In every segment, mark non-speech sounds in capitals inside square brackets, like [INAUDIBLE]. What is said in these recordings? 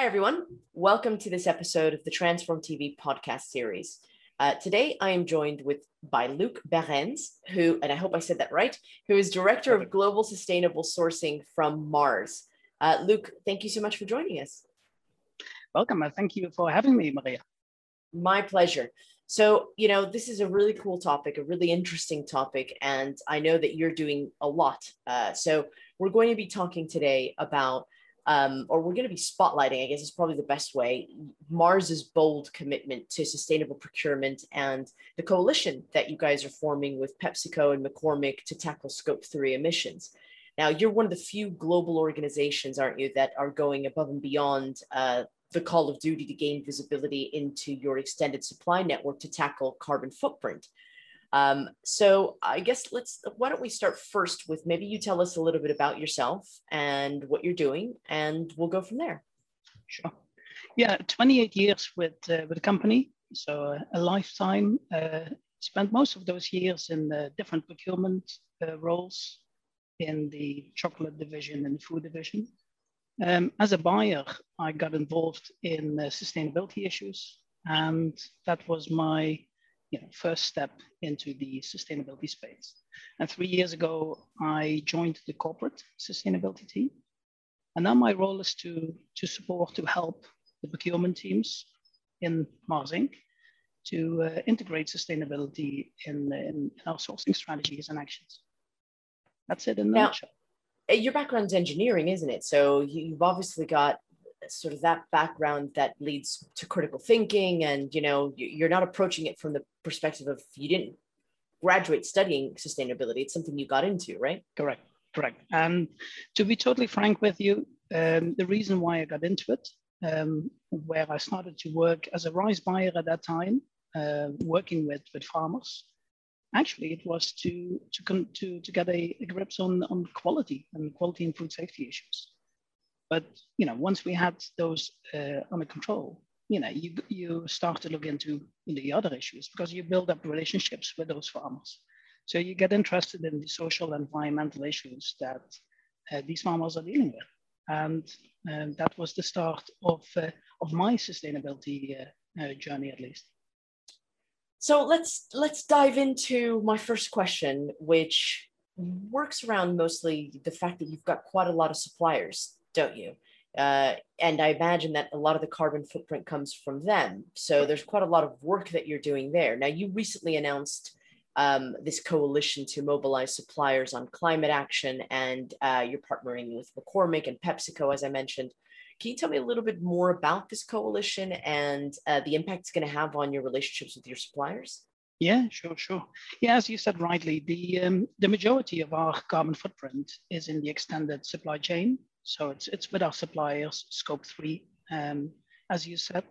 Hi, everyone. Welcome to this episode of the Transform TV podcast series. Uh, today, I am joined with by Luc Behrens, who, and I hope I said that right, who is Director of Global Sustainable Sourcing from Mars. Uh, Luc, thank you so much for joining us. Welcome. Thank you for having me, Maria. My pleasure. So, you know, this is a really cool topic, a really interesting topic, and I know that you're doing a lot. Uh, so, we're going to be talking today about, um, or we're going to be spotlighting, I guess is probably the best way, Mars's bold commitment to sustainable procurement and the coalition that you guys are forming with PepsiCo and McCormick to tackle scope three emissions. Now, you're one of the few global organizations, aren't you, that are going above and beyond uh, the call of duty to gain visibility into your extended supply network to tackle carbon footprint. Um, so I guess let's, why don't we start first with maybe you tell us a little bit about yourself and what you're doing, and we'll go from there. Sure. Yeah, 28 years with, uh, with the company. So uh, a lifetime, uh, spent most of those years in uh, different procurement uh, roles in the chocolate division and food division. Um, as a buyer, I got involved in uh, sustainability issues, and that was my you know, first step into the sustainability space. And three years ago, I joined the corporate sustainability team. And now my role is to, to support, to help the procurement teams in Mars Inc. to uh, integrate sustainability in, in, our sourcing strategies and actions. That's it in a nutshell. Uh, your background's engineering, isn't it? So you've obviously got sort of that background that leads to critical thinking and you know you're not approaching it from the perspective of you didn't graduate studying sustainability. It's something you got into right? Correct correct. And to be totally frank with you um, the reason why i got into it um, where i started to work as a rice buyer at that time uh, working with with farmers actually it was to to to, to get a, a grips on on quality and quality and food safety issues but you know once we had those uh, under control you know you you start to look into, into the other issues because you build up relationships with those farmers. So you get interested in the social and environmental issues that uh, these farmers are dealing with. And, and that was the start of uh, of my sustainability uh, uh, journey at least. So let's let's dive into my first question, which works around mostly the fact that you've got quite a lot of suppliers, don't you? Uh, and I imagine that a lot of the carbon footprint comes from them. So there's quite a lot of work that you're doing there. Now, you recently announced um, this coalition to mobilize suppliers on climate action, and uh, you're partnering with McCormick and PepsiCo, as I mentioned. Can you tell me a little bit more about this coalition and uh, the impact it's going to have on your relationships with your suppliers? Yeah, sure, sure. Yeah, as you said rightly, the um, the majority of our carbon footprint is in the extended supply chain. So it's it's with our suppliers, scope three, um, as you said.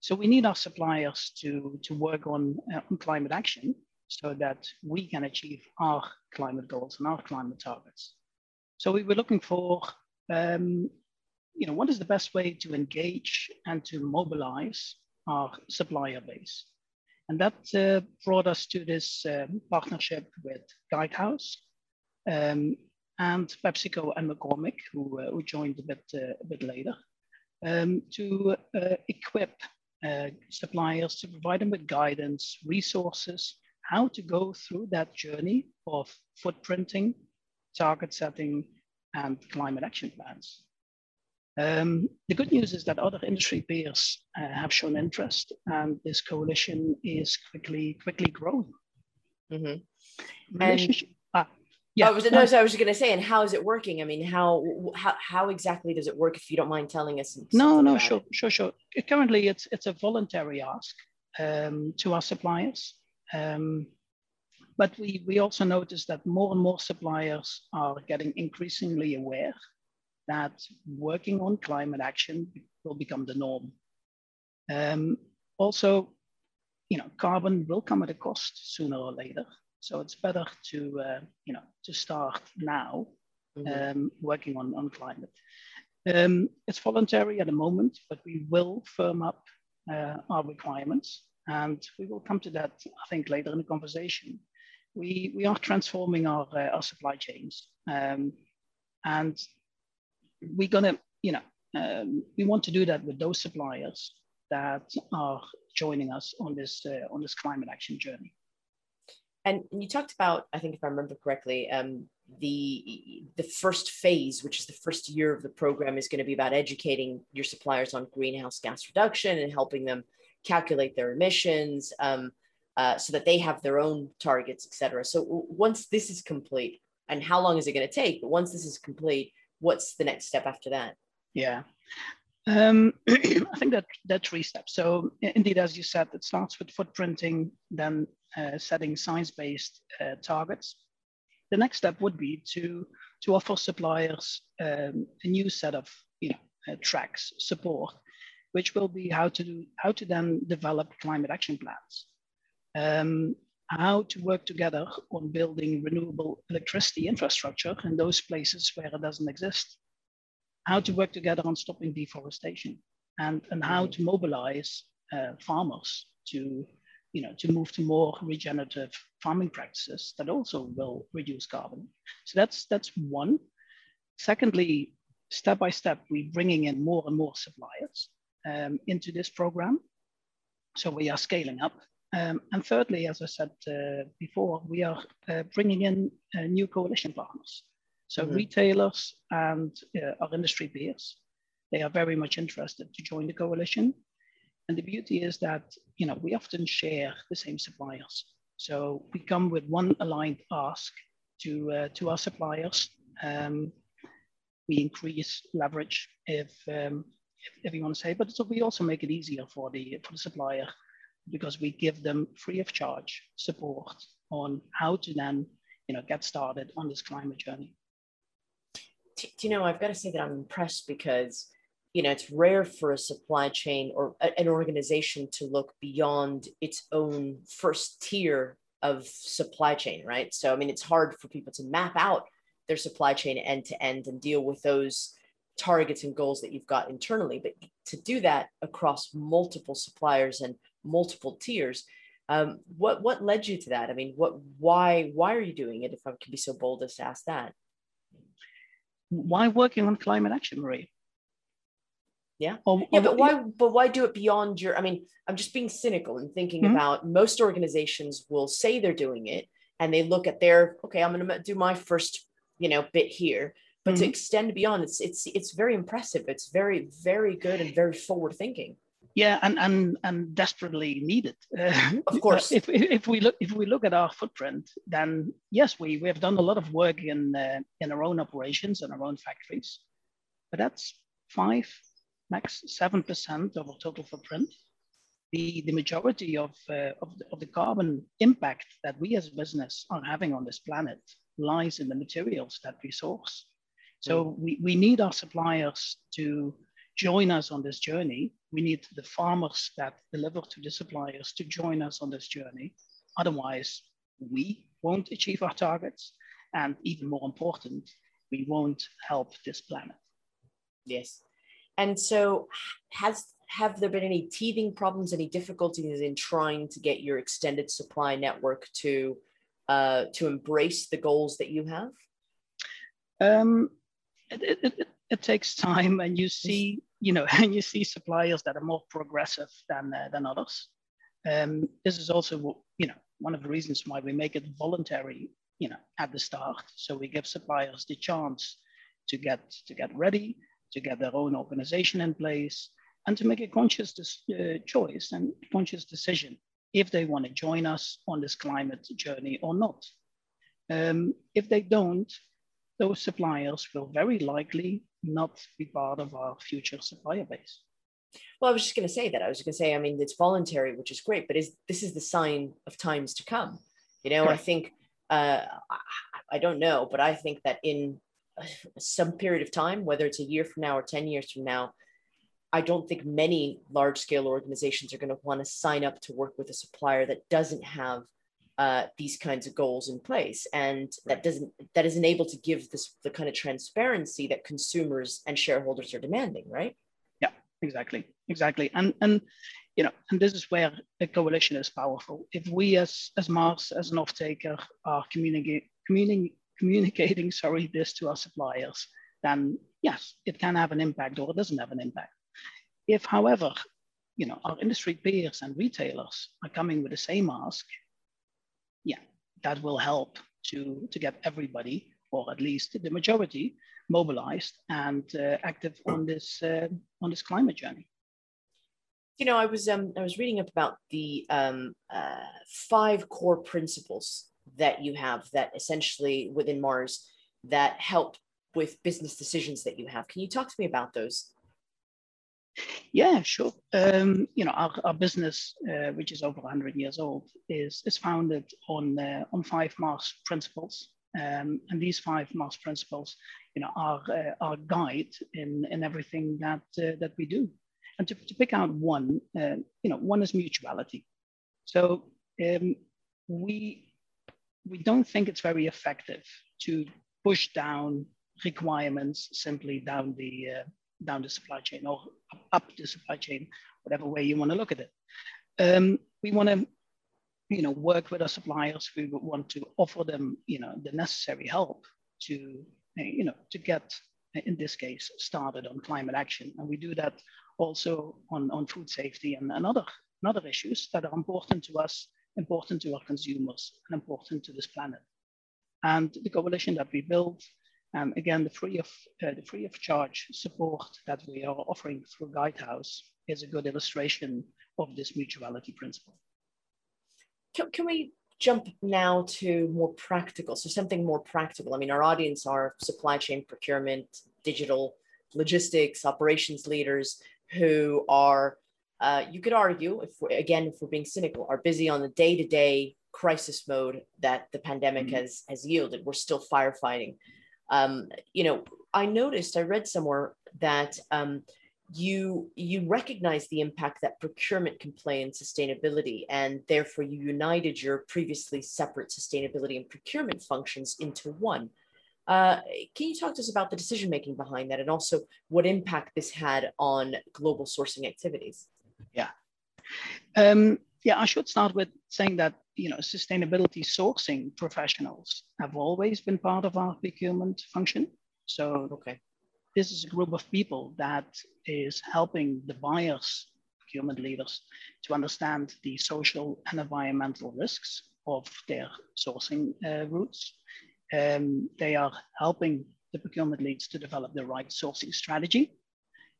So we need our suppliers to to work on, uh, on climate action so that we can achieve our climate goals and our climate targets. So we were looking for um, you know, what is the best way to engage and to mobilize our supplier base? And that uh, brought us to this um, partnership with Guidehouse um, and PepsiCo and McCormick, who, uh, who joined a bit, uh, a bit later, um, to uh, equip uh, suppliers to provide them with guidance, resources, how to go through that journey of footprinting, target setting, and climate action plans. Um, the good news is that other industry peers uh, have shown interest, and this coalition is quickly quickly growing. Mm-hmm. And, ah, yeah, oh, was, no, so I was just going to say, and how is it working? I mean, how how how exactly does it work? If you don't mind telling us. No, no, sure, it. sure, sure. Currently, it's it's a voluntary ask um, to our suppliers. Um, but we, we also notice that more and more suppliers are getting increasingly aware that working on climate action will become the norm. Um, also, you know, carbon will come at a cost sooner or later. So it's better to, uh, you know, to start now mm-hmm. um, working on, on climate. Um, it's voluntary at the moment, but we will firm up uh, our requirements. And we will come to that, I think, later in the conversation. We, we are transforming our, uh, our supply chains. Um, and we're gonna, you know, um, we want to do that with those suppliers that are joining us on this uh, on this climate action journey. And you talked about, I think if I remember correctly, um, the the first phase, which is the first year of the program, is going to be about educating your suppliers on greenhouse gas reduction and helping them calculate their emissions um, uh, so that they have their own targets, et cetera. So once this is complete, and how long is it going to take? But once this is complete, what's the next step after that? Yeah. Um, [CLEARS THROAT] I think that that three steps. So indeed, as you said, it starts with footprinting, then uh, setting science-based uh, targets. The next step would be to to offer suppliers um, a new set of you know uh, tracks support, which will be how to do how to then develop climate action plans, um, how to work together on building renewable electricity infrastructure in those places where it doesn't exist, how to work together on stopping deforestation and, and how to mobilize uh, farmers to, you know, to move to more regenerative farming practices that also will reduce carbon. So that's, that's one. Secondly, step by step, we're bringing in more and more suppliers um, into this program. So we are scaling up. Um, and thirdly, as I said uh, before, we are uh, bringing in uh, new coalition partners. So mm-hmm. retailers and uh, our industry peers, they are very much interested to join the coalition. And the beauty is that you know we often share the same suppliers. So we come with one aligned ask to uh, to our suppliers. Um, we increase leverage if, um, if, if you want to say, but so we also make it easier for the for the supplier because we give them free of charge support on how to then you know get started on this climate journey you know, I've got to say that I'm impressed because, you know, it's rare for a supply chain or an organization to look beyond its own first tier of supply chain, right? So, I mean, it's hard for people to map out their supply chain end to end and deal with those targets and goals that you've got internally. But to do that across multiple suppliers and multiple tiers, um, what what led you to that? I mean, what why why are you doing it? If I can be so bold as to ask that why working on climate action, Marie? Yeah. Or, yeah, but why? But why do it beyond your? I mean, I'm just being cynical and thinking mm-hmm. about most organizations will say they're doing it, and they look at their okay. I'm going to do my first, you know, bit here, but mm-hmm. to extend beyond, it's it's it's very impressive. It's very very good and very forward thinking yeah and and and desperately needed uh, of [LAUGHS] course. if, if we look if we look at our footprint then yes we we have done a lot of work in uh, in our own operations and our own factories but that's five max seven percent of our total footprint. The the majority of uh, of, the, of the carbon impact that we as a business are having on this planet lies in the materials that we source. So mm. we, we need our suppliers to join us on this journey. We need the farmers that deliver to the suppliers to join us on this journey. Otherwise, we won't achieve our targets. And even more important, we won't help this planet. Yes. And so has have there been any teething problems, any difficulties in trying to get your extended supply network to uh, to embrace the goals that you have? Um, it, it, it takes time and you see you know [LAUGHS] and you see suppliers that are more progressive than uh, than others. Um, this is also you know one of the reasons why we make it voluntary you know at the start. So we give suppliers the chance to get to get ready to get their own organization in place and to make a conscious uh, choice and conscious decision if they want to join us on this climate journey or not. Um, if they don't those suppliers will very likely not be part of our future supplier base. Well, I was just going to say that. I was going to say, I mean, it's voluntary, which is great, but is this is the sign of times to come? You know, I think uh, I, I don't know, but I think that in some period of time, whether it's a year from now or ten years from now, I don't think many large scale organizations are going to want to sign up to work with a supplier that doesn't have uh, these kinds of goals in place. And that doesn't that isn't able to give this the kind of transparency that consumers and shareholders are demanding right? Yeah exactly exactly. And and you know and this is where a coalition is powerful. If we as as mars as an off taker are communicating communi- communicating [LAUGHS] sorry this to our suppliers then yes, it can have an impact or it doesn't have an impact. If, however, you know, our industry peers and retailers are coming with the same ask, that will help to, to get everybody, or at least the majority, mobilized and uh, active on this uh, on this climate journey. You know, I was um, I was reading up about the um, uh, five core principles that you have that essentially within Mars that help with business decisions that you have. Can you talk to me about those? Yeah, sure. Um, you know, our, our business, uh, which is over 100 years old, is, is founded on, uh, on five Mars principles. Um, and these five Mars principles, you know, are uh, our guide in, in everything that, uh, that we do. And to, to pick out one, uh, you know, one is mutuality. So um, we, we don't think it's very effective to push down requirements simply down the uh, down the supply chain or up the supply chain, whatever way you want to look at it. Um, we want to, you know, work with our suppliers. We want to offer them, you know, the necessary help to, you know, to get, in this case, started on climate action. And we do that also on, on food safety and, and other, other issues that are important to us, important to our consumers, and important to this planet. And the coalition that we built um, again, the free of uh, the free of charge support that we are offering through Guidehouse is a good illustration of this mutuality principle. Can, can we jump now to more practical? So something more practical. I mean, our audience are supply chain procurement, digital logistics, operations leaders who are, uh, you could argue, if again, if we're being cynical, are busy on the day-to-day crisis mode that the pandemic mm-hmm. has has yielded. We're still firefighting. Um, you know, I noticed, I read somewhere that um, you you recognize the impact that procurement can play in sustainability, and therefore you united your previously separate sustainability and procurement functions into one. Uh, can you talk to us about the decision making behind that, and also what impact this had on global sourcing activities? Yeah. Um, yeah, I should start with saying that you know sustainability sourcing professionals have always been part of our procurement function. So okay. this is a group of people that is helping the buyers, procurement leaders, to understand the social and environmental risks of their sourcing uh, routes. Um, they are helping the procurement leads to develop the right sourcing strategy,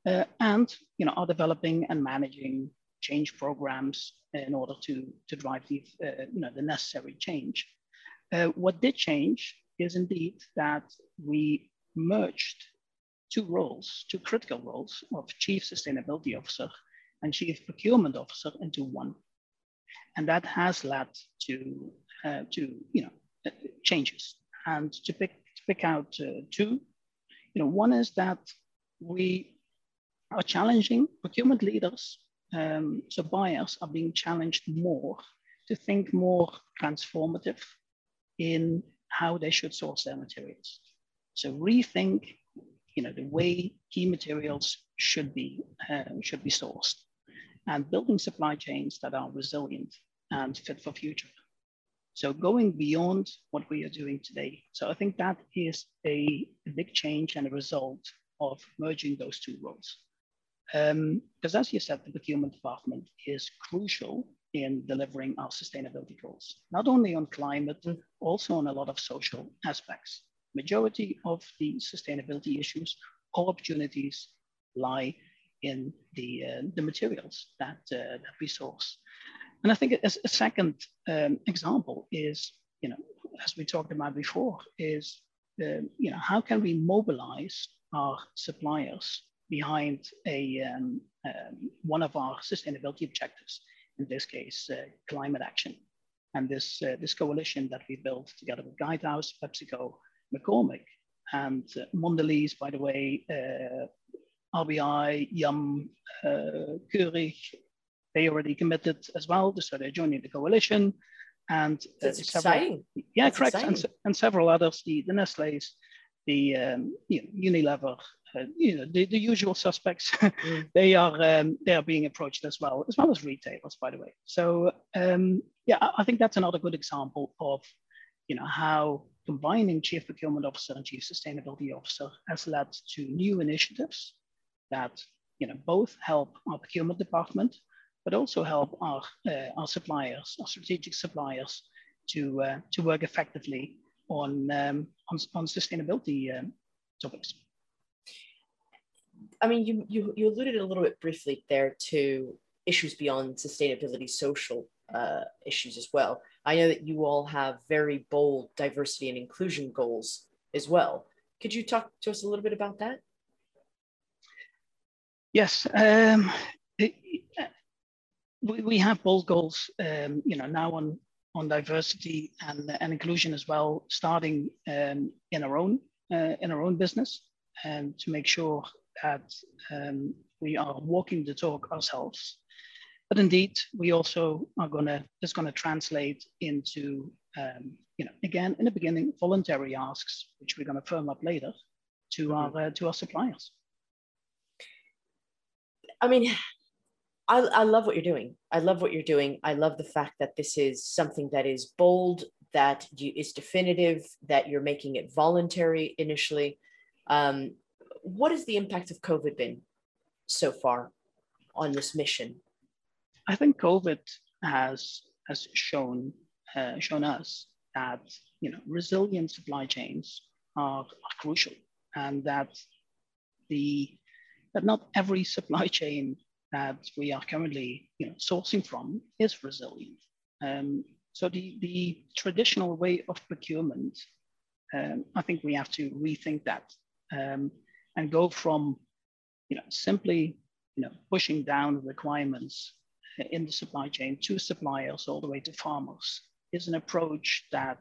uh, and you know are developing and managing change programs in order to, to drive the, uh, you know, the necessary change. Uh, what did change is indeed that we merged two roles, two critical roles of Chief Sustainability Officer and Chief Procurement Officer into one. And that has led to, uh, to you know, changes. And to pick, to pick out uh, two, you know, one is that we are challenging procurement leaders um, so buyers are being challenged more to think more transformative in how they should source their materials. So rethink, you know, the way key materials should be uh, should be sourced, and building supply chains that are resilient and fit for future. So going beyond what we are doing today. So I think that is a big change and a result of merging those two roles. Because um, as you said, the procurement department is crucial in delivering our sustainability goals, not only on climate, mm. also on a lot of social aspects. Majority of the sustainability issues or opportunities lie in the, uh, the materials that, uh, that we source. And I think a, a second um, example is, you know, as we talked about before, is, uh, you know, how can we mobilize our suppliers behind a, um, um, one of our sustainability objectives, in this case, uh, climate action. And this, uh, this coalition that we built together with Guidehouse, PepsiCo, McCormick, and uh, Mondelez, by the way, uh, RBI, Yum, uh, Keurig, they already committed as well, so they're joining the coalition. And uh, That's several, exciting. Yeah, That's correct. And, and, several others, the, the Nestle's, the um, you know, Unilever, uh, you know, the, the usual suspects, [LAUGHS] mm. they are um, they are being approached as well, as well as retailers, by the way. So um, yeah, I think that's another good example of you know, how combining chief procurement officer and chief sustainability officer has led to new initiatives that, you know, both help our procurement department, but also help our, uh, our suppliers, our strategic suppliers to, uh, to work effectively on, um, on, on sustainability um, topics. I mean, you, you, you alluded a little bit briefly there to issues beyond sustainability, social uh, issues as well. I know that you all have very bold diversity and inclusion goals as well. Could you talk to us a little bit about that? Yes, um, it, we, we have bold goals, um, you know, now on on diversity and, and inclusion as well, starting um, in our own uh, in our own business, and to make sure that um, we are walking the talk ourselves. But indeed, we also are gonna is gonna translate into um, you know again in the beginning voluntary asks, which we're gonna firm up later to our uh, to our suppliers. I mean, I, I love what you're doing. I love what you're doing. I love the fact that this is something that is bold, that you, is definitive, that you're making it voluntary initially. Um, what has the impact of COVID been so far on this mission? I think COVID has has shown uh, shown us that you know resilient supply chains are, are crucial, and that the that not every supply [LAUGHS] chain that we are currently you know, sourcing from is resilient. Um, so the, the traditional way of procurement, um, I think we have to rethink that um, and go from you know, simply you know, pushing down requirements in the supply chain to suppliers all the way to farmers is an approach that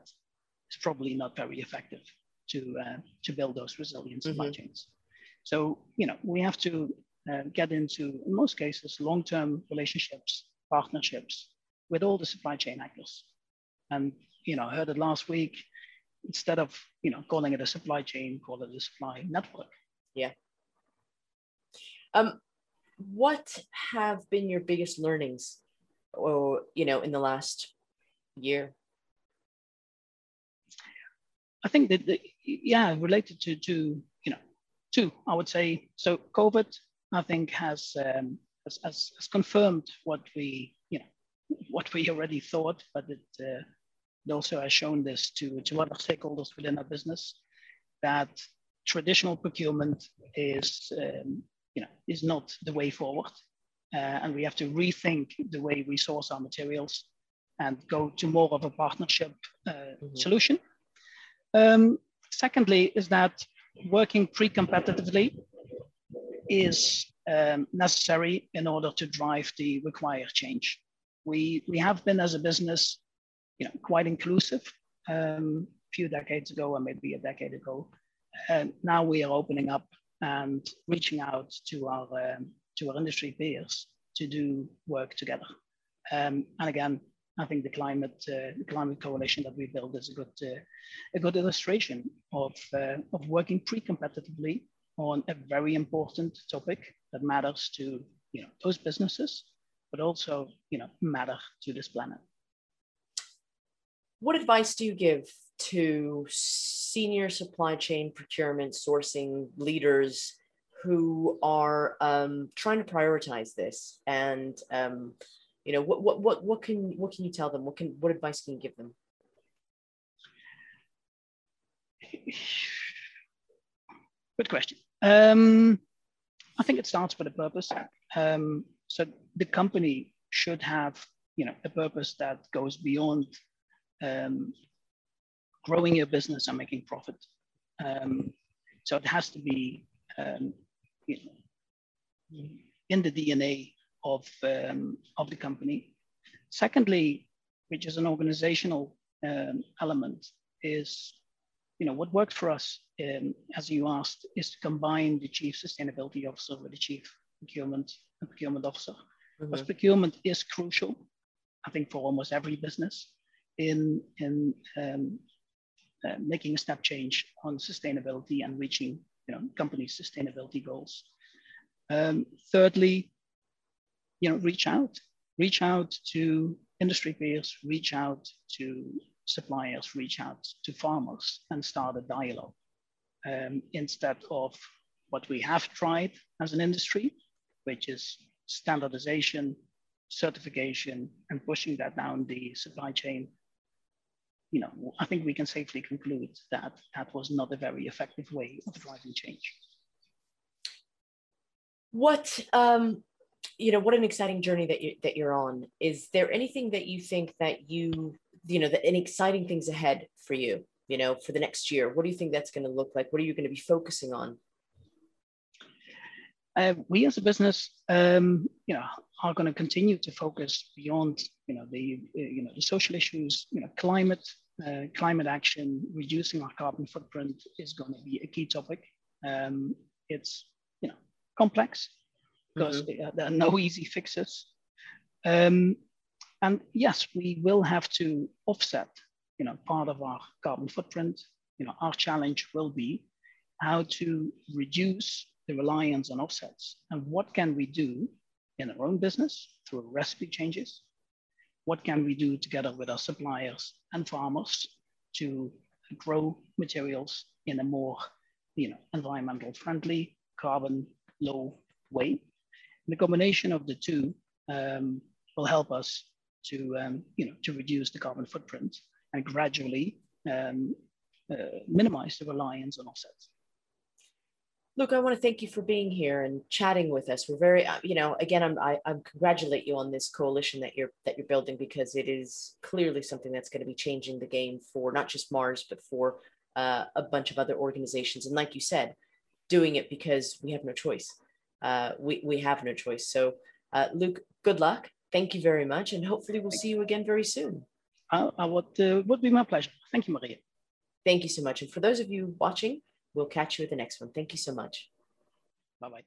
is probably not very effective to, uh, to build those resilient supply mm-hmm. chains. So, you know, we have to uh, get into, in most cases, long-term relationships, partnerships with all the supply chain actors. And, you know, I heard it last week, instead of, you know, calling it a supply chain, call it a supply network. Yeah. Um, what have been your biggest learnings or, you know, in the last year? I think that, the, yeah, related to, to, you know, two, I would say. So COVID I think has, um, has, has, has, confirmed what we, you know, what we already thought, but it, uh, it also has shown this to, to other stakeholders within our business that traditional procurement is, um, you know, is not the way forward. Uh, and we have to rethink the way we source our materials and go to more of a partnership uh, mm-hmm. solution. Um, secondly, is that working pre-competitively is um, necessary in order to drive the required change. We, we have been as a business, you know, quite inclusive um, a few decades ago, or maybe a decade ago. And now we are opening up and reaching out to our, um, to our industry peers to do work together. Um, and again, I think the climate, uh, the climate coalition that we built is a good, uh, a good illustration of, uh, of working pre-competitively on a very important topic that matters to you know those businesses, but also you know matter to this planet. What advice do you give to senior supply chain procurement sourcing leaders who are um, trying to prioritize this? And um, you know what, what what what can what can you tell them? What can what advice can you give them [LAUGHS] Good question. Um, I think it starts with a purpose. Um, so the company should have, you know, a purpose that goes beyond um, growing your business and making profit. Um, so it has to be, um, you know, in the DNA of um, of the company. Secondly, which is an organizational element, is you know, what worked for us, um, as you asked, is to combine the chief sustainability officer with the chief procurement and procurement officer. Mm-hmm. Because procurement is crucial, I think, for almost every business in in um, uh, making a step change on sustainability and reaching, you know, companies' sustainability goals. Um, thirdly, you know, reach out, reach out to industry peers, reach out to suppliers reach out to farmers and start a dialogue um, instead of what we have tried as an industry, which is standardization, certification, and pushing that down the supply chain. You know, I think we can safely conclude that that was not a very effective way of driving change. What um, you know, what an exciting journey that you that you're on. Is there anything that you think that you you know, the, any exciting things ahead for you? You know, for the next year, what do you think that's going to look like? What are you going to be focusing on? Uh, we as a business, um, you know, are going to continue to focus beyond, you know, the you know the social issues. You know, climate, uh, climate action, reducing our carbon footprint is going to be a key topic. Um, it's you know complex because mm-hmm. there are no [LAUGHS] easy fixes. Um, and yes, we will have to offset, you know, part of our carbon footprint. You know, our challenge will be how to reduce the reliance on offsets and what can we do in our own business through recipe changes? What can we do together with our suppliers and farmers to grow materials in a more you know, environmental friendly, carbon low way? the combination of the two um, will help us to, um, you know, to reduce the carbon footprint and gradually um, uh, minimize the reliance on offsets. Look, I want to thank you for being here and chatting with us. We're very, uh, you know, again, I'm, I, I congratulate you on this coalition that you're that you're building because it is clearly something that's going to be changing the game for not just Mars but for uh, a bunch of other organizations. And like you said, doing it because we have no choice. Uh, we we have no choice. So, uh, Luc, good luck. Thank you very much. And hopefully we'll see you again very soon. I, I would, uh, would be my pleasure. Thank you, Maria. Thank you so much. And for those of you watching, we'll catch you at the next one. Thank you so much. Bye-bye.